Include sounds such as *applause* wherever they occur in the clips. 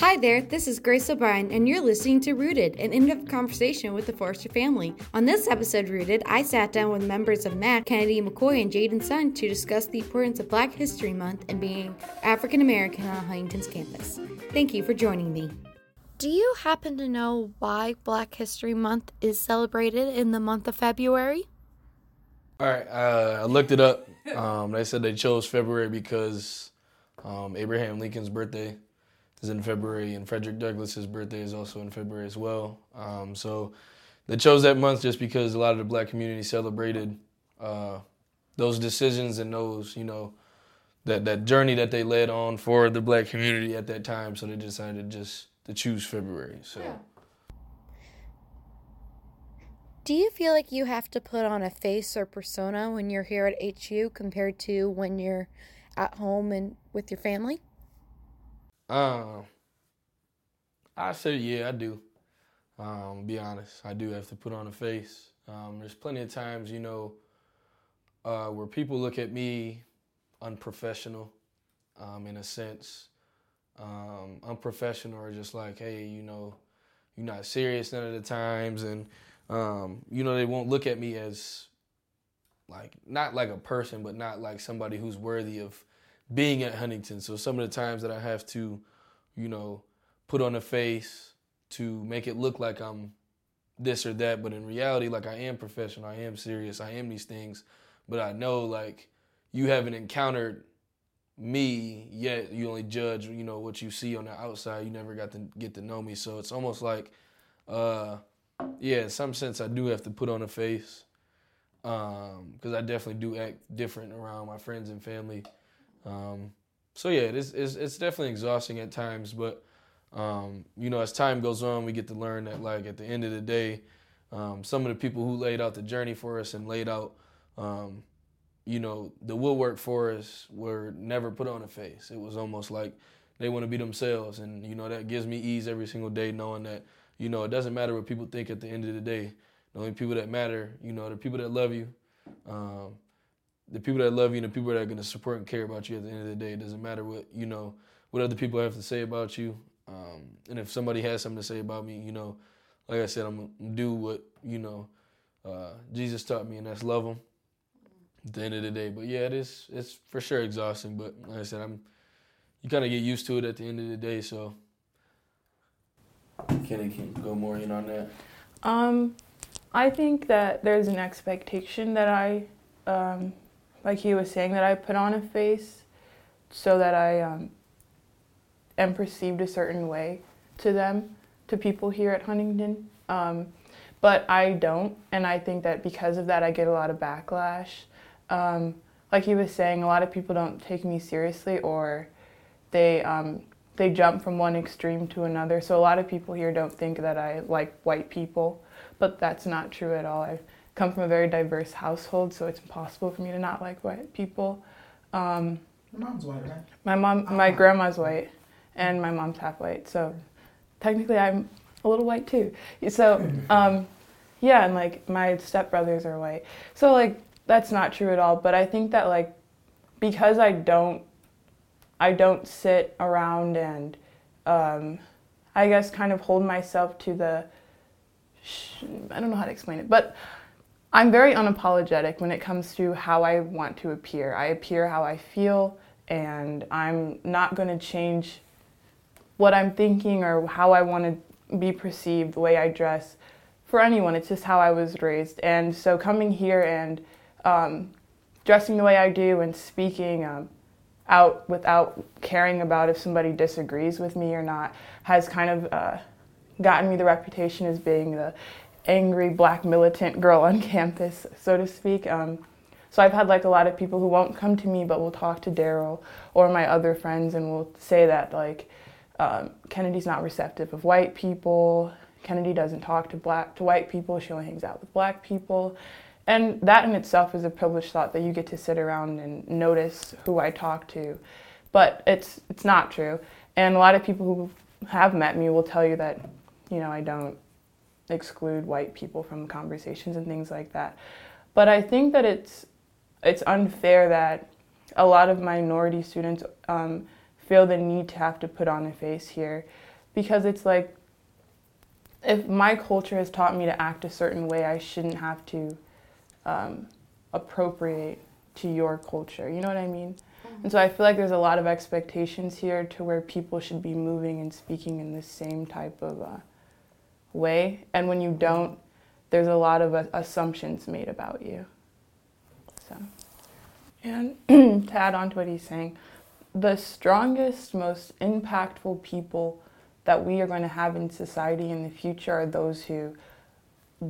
Hi there, this is Grace O'Brien, and you're listening to Rooted, an in depth conversation with the Forester family. On this episode, Rooted, I sat down with members of MAC, Kennedi McCoy, and Jaden Sun to discuss the importance of Black History Month and being African American on Huntington's campus. Thank you for joining me. Do you happen to know why Black History Month is celebrated in the month of February? All right, uh, I looked it up. Um, they said they chose February because um, Abraham Lincoln's birthday is in February, and Frederick Douglass's birthday is also in February as well. Um, so they chose that month just because a lot of the black community celebrated uh, those decisions and those, you know, that, that journey that they led on for the black community at that time. So they decided to just to choose February. So. Yeah. Do you feel like you have to put on a face or persona when you're here at HU compared to when you're at home and with your family? Um, I say yeah, I do. Um, be honest, I do have to put on a face. Um, there's plenty of times, you know, uh, where people look at me unprofessional, um, in a sense, um, unprofessional or just like, hey, you know, you're not serious none of the times, and um, you know, they won't look at me as like not like a person, but not like somebody who's worthy of being at Huntington. So some of the times that I have to, you know, put on a face to make it look like I'm this or that, but in reality, like I am professional, I am serious, I am these things, but I know like you haven't encountered me yet. You only judge, you know, what you see on the outside. You never got to get to know me, so it's almost like, uh, yeah, in some sense, I do have to put on a face because um, I definitely do act different around my friends and family. Um, so yeah, it's, it's, it's definitely exhausting at times, but um, you know, as time goes on, we get to learn that like at the end of the day, um, some of the people who laid out the journey for us and laid out, um, you know, the woodwork for us were never put on a face. It was almost like they want to be themselves, and you know that gives me ease every single day knowing that you know it doesn't matter what people think at the end of the day. The only people that matter, you know, the people that love you. Um, the people that love you and the people that are going to support and care about you at the end of the day. It doesn't matter what you know, what other people have to say about you. Um, and if somebody has something to say about me, you know, like I said, I'm gonna do what you know uh, Jesus taught me, and that's love them. At the end of the day, but yeah, it is. It's for sure exhausting, but like I said, I'm. You kind of get used to it at the end of the day, so. Kenny can go more in on that. Um, I think that there's an expectation that I um, like he was saying, that I put on a face so that I um, am perceived a certain way to them, to people here at Huntington. Um, but I don't, and I think that because of that, I get a lot of backlash. Um, like he was saying, a lot of people don't take me seriously, or they um, they jump from one extreme to another. So a lot of people here don't think that I like white people, but that's not true at all. I, come from a very diverse household, so it's impossible for me to not like white people. Um, Your mom's white, right? My mom, oh. my grandma's white, and my mom's half white. So technically, I'm a little white too. So *laughs* um, yeah, and like my stepbrothers are white. So like that's not true at all. But I think that like because I don't, I don't sit around and um, I guess kind of hold myself to the. I don't know how to explain it, but I'm very unapologetic when it comes to how I want to appear. I appear how I feel, and I'm not going to change what I'm thinking or how I want to be perceived, the way I dress for anyone. It's just how I was raised. And so coming here and um, dressing the way I do and speaking um, out without caring about if somebody disagrees with me or not has kind of uh, gotten me the reputation as being the angry black militant girl on *laughs* campus, so to speak. Um, so I've had like a lot of people who won't come to me but will talk to Daryl or my other friends and will say that like um, Kennedi's not receptive of white people. Kennedi doesn't talk to black to white people. She only hangs out with black people. And that in itself is a privileged thought that you get to sit around and notice who I talk to. But it's it's not true. And a lot of people who have met me will tell you that, you know, I don't exclude white people from conversations and things like that. But I think that it's it's unfair that a lot of minority students um, feel the need to have to put on a face here. because it's like if my culture has taught me to act a certain way, I shouldn't have to um, appropriate to your culture. You know what I mean? Mm-hmm. And so I feel like there's a lot of expectations here to where people should be moving and speaking in the same type of uh, way. And when you don't, there's a lot of assumptions made about you. So, and *clears throat* to add on to what he's saying, the strongest, most impactful people that we are going to have in society in the future are those who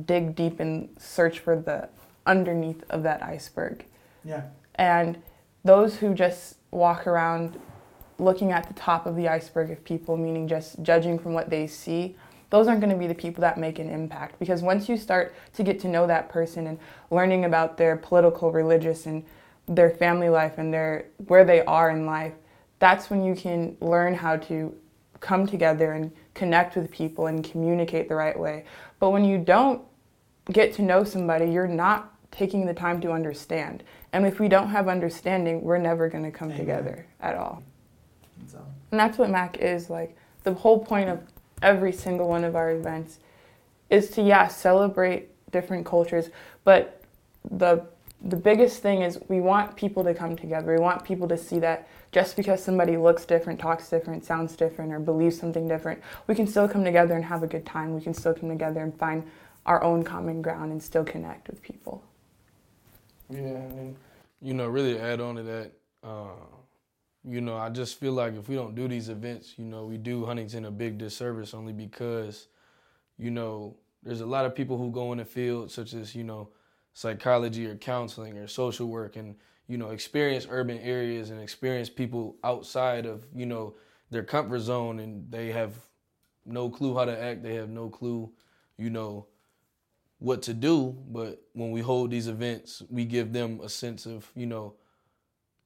dig deep and search for the underneath of that iceberg. Yeah. And those who just walk around looking at the top of the iceberg of people, meaning just judging from what they see, those aren't going to be the people that make an impact. Because once you start to get to know that person and learning about their political, religious, and their family life and their where they are in life, that's when you can learn how to come together and connect with people and communicate the right way. But when you don't get to know somebody, you're not taking the time to understand. And if we don't have understanding, we're never going to come Amen. together at all. So. And that's what MAC is like. The whole point of every single one of our events is to yeah celebrate different cultures, but the the biggest thing is we want people to come together. We want people to see that just because somebody looks different, talks different, sounds different, or believes something different, we can still come together and have a good time. We can still come together and find our own common ground and still connect with people. Yeah, and you know, really add on to that, uh, you know, I just feel like if we don't do these events, you know, we do Huntington a big disservice only because, you know, there's a lot of people who go in the field, such as, you know, psychology or counseling or social work, and you know, experience urban areas and experience people outside of, you know, their comfort zone and they have no clue how to act, they have no clue, you know, what to do. But when we hold these events, we give them a sense of, you know,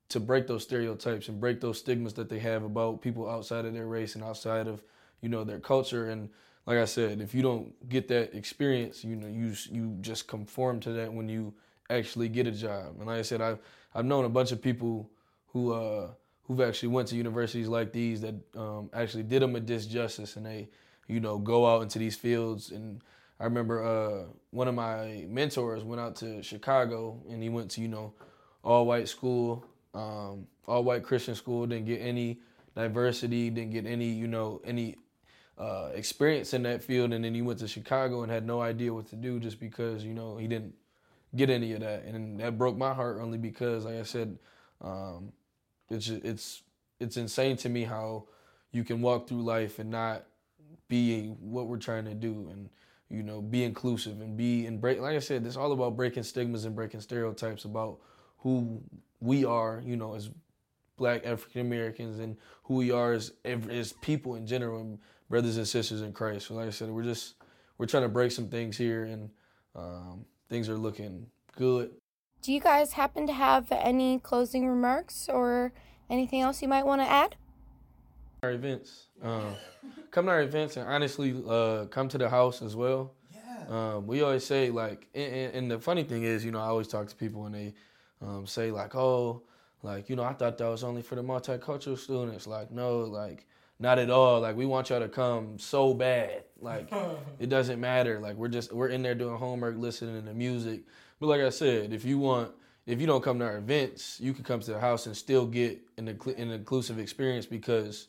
to break those stereotypes and break those stigmas that they have about people outside of their race and outside of, you know, their culture. And like I said, if you don't get that experience, you know, you you just conform to that when you actually get a job. And like I said, I've I've known a bunch of people who uh, who've actually went to universities like these that um, actually did them a disjustice, and they you know go out into these fields. And I remember uh, one of my mentors went out to Chicago, and he went to you know all white school, um, all white Christian school, didn't get any diversity, didn't get any you know any uh, experience in that field, and then he went to Chicago and had no idea what to do just because you know he didn't get any of that, and that broke my heart only because, like I said, um, it's it's it's insane to me how you can walk through life and not be what we're trying to do, and you know, be inclusive and be and break. Like I said, it's all about breaking stigmas and breaking stereotypes about who we are, you know, as Black African Americans and who we are as as people in general, and brothers and sisters in Christ. So, like I said, we're just we're trying to break some things here and. Um, things are looking good. Do you guys happen to have any closing remarks or anything else you might want to add? Our events, uh, come to our events and honestly uh, come to the house as well. Yeah. Um, we always say like, and, and, the funny thing is, you know, I always talk to people and they um, say like, oh, like you know, I thought that was only for the multicultural students. Like, no, like not at all. Like we want y'all to come so bad. Like *laughs* it doesn't matter. Like we're just we're in there doing homework, listening to music. But like I said, if you want, if you don't come to our events, you can come to the house and still get an, an inclusive experience because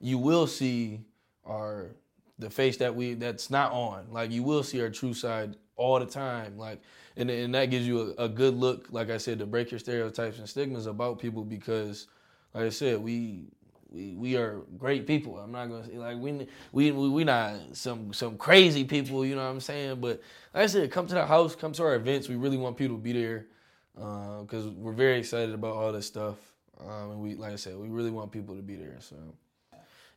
you will see our the face that we that's not on. Like you will see our true side all the time. Like and and that gives you a, a good look. Like I said, to break your stereotypes and stigmas about people because, like I said, we we, we are great people. I'm not gonna say like we we we not some some crazy people. You know what I'm saying? But like I said, come to the house, come to our events. We really want people to be there because uh, we're very excited about all this stuff. Um, and we like I said, we really want people to be there. So,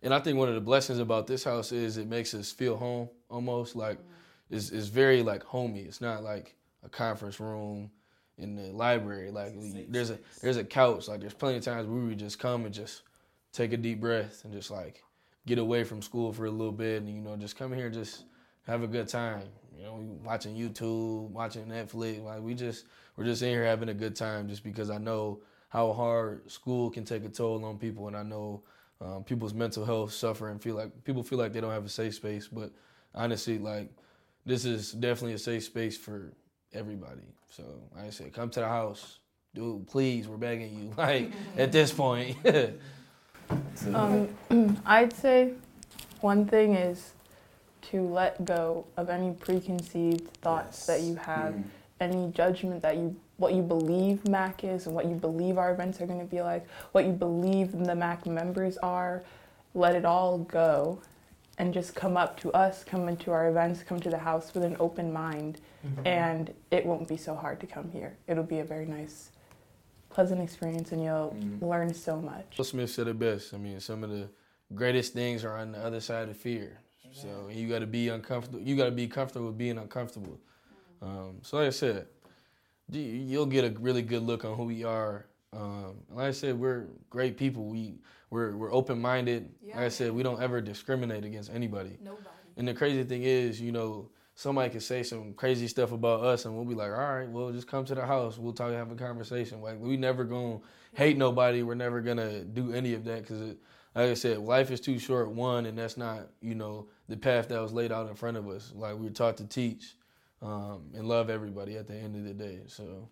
and I think one of the blessings about this house is it makes us feel home almost like mm-hmm. It's it's very like homey. It's not like a conference room in the library. Like we, there's a there's a couch. Like there's plenty of times we would just come and just take a deep breath and just like get away from school for a little bit and you know just come here and just have a good time. You know, watching YouTube, watching Netflix. Like we just we're just in here having a good time just because I know how hard school can take a toll on people and I know um, people's mental health suffer and feel like people feel like they don't have a safe space. But honestly, like this is definitely a safe space for everybody. So like I said, come to the house, dude. Please, we're begging you. *laughs* Like at this point. *laughs* um, *clears throat* I'd say one thing is to let go of any preconceived thoughts yes. that you have, mm. any judgment that you what you believe MAC is and what you believe our events are going to be like, what you believe the MAC members are. Let it all go and just come up to us, come into our events, come to the house with an open mind, mm-hmm. and it won't be so hard to come here. It'll be a very nice, pleasant experience, and you'll mm-hmm. learn so much. Will Smith said it best. I mean, some of the greatest things are on the other side of fear. So you got to be uncomfortable. You got to be comfortable with being uncomfortable. Um, so like I said, you'll get a really good look on who we are. Um, like I said, we're great people. We we're we're open minded. Yeah. Like I said, we don't ever discriminate against anybody. Nobody. And the crazy thing is, you know, somebody could say some crazy stuff about us, and we'll be like, all right, well, just come to the house. We'll talk, have a conversation. Like we never gonna hate nobody. We're never gonna do any of that because, like I said, life is too short. One, and that's not you know the path that was laid out in front of us. Like we were taught to teach um, and love everybody at the end of the day. So.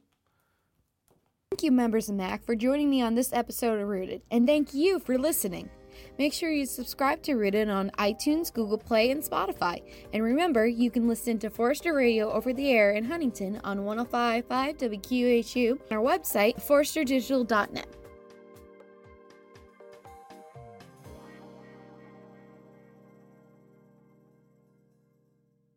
Thank you, members of MAC, for joining me on this episode of Rooted, and thank you for listening. Make sure you subscribe to Rooted on iTunes, Google Play, and Spotify. And remember, you can listen to Forester Radio over the air in Huntington on 105.5 WQHU on our website, foresterdigital.net.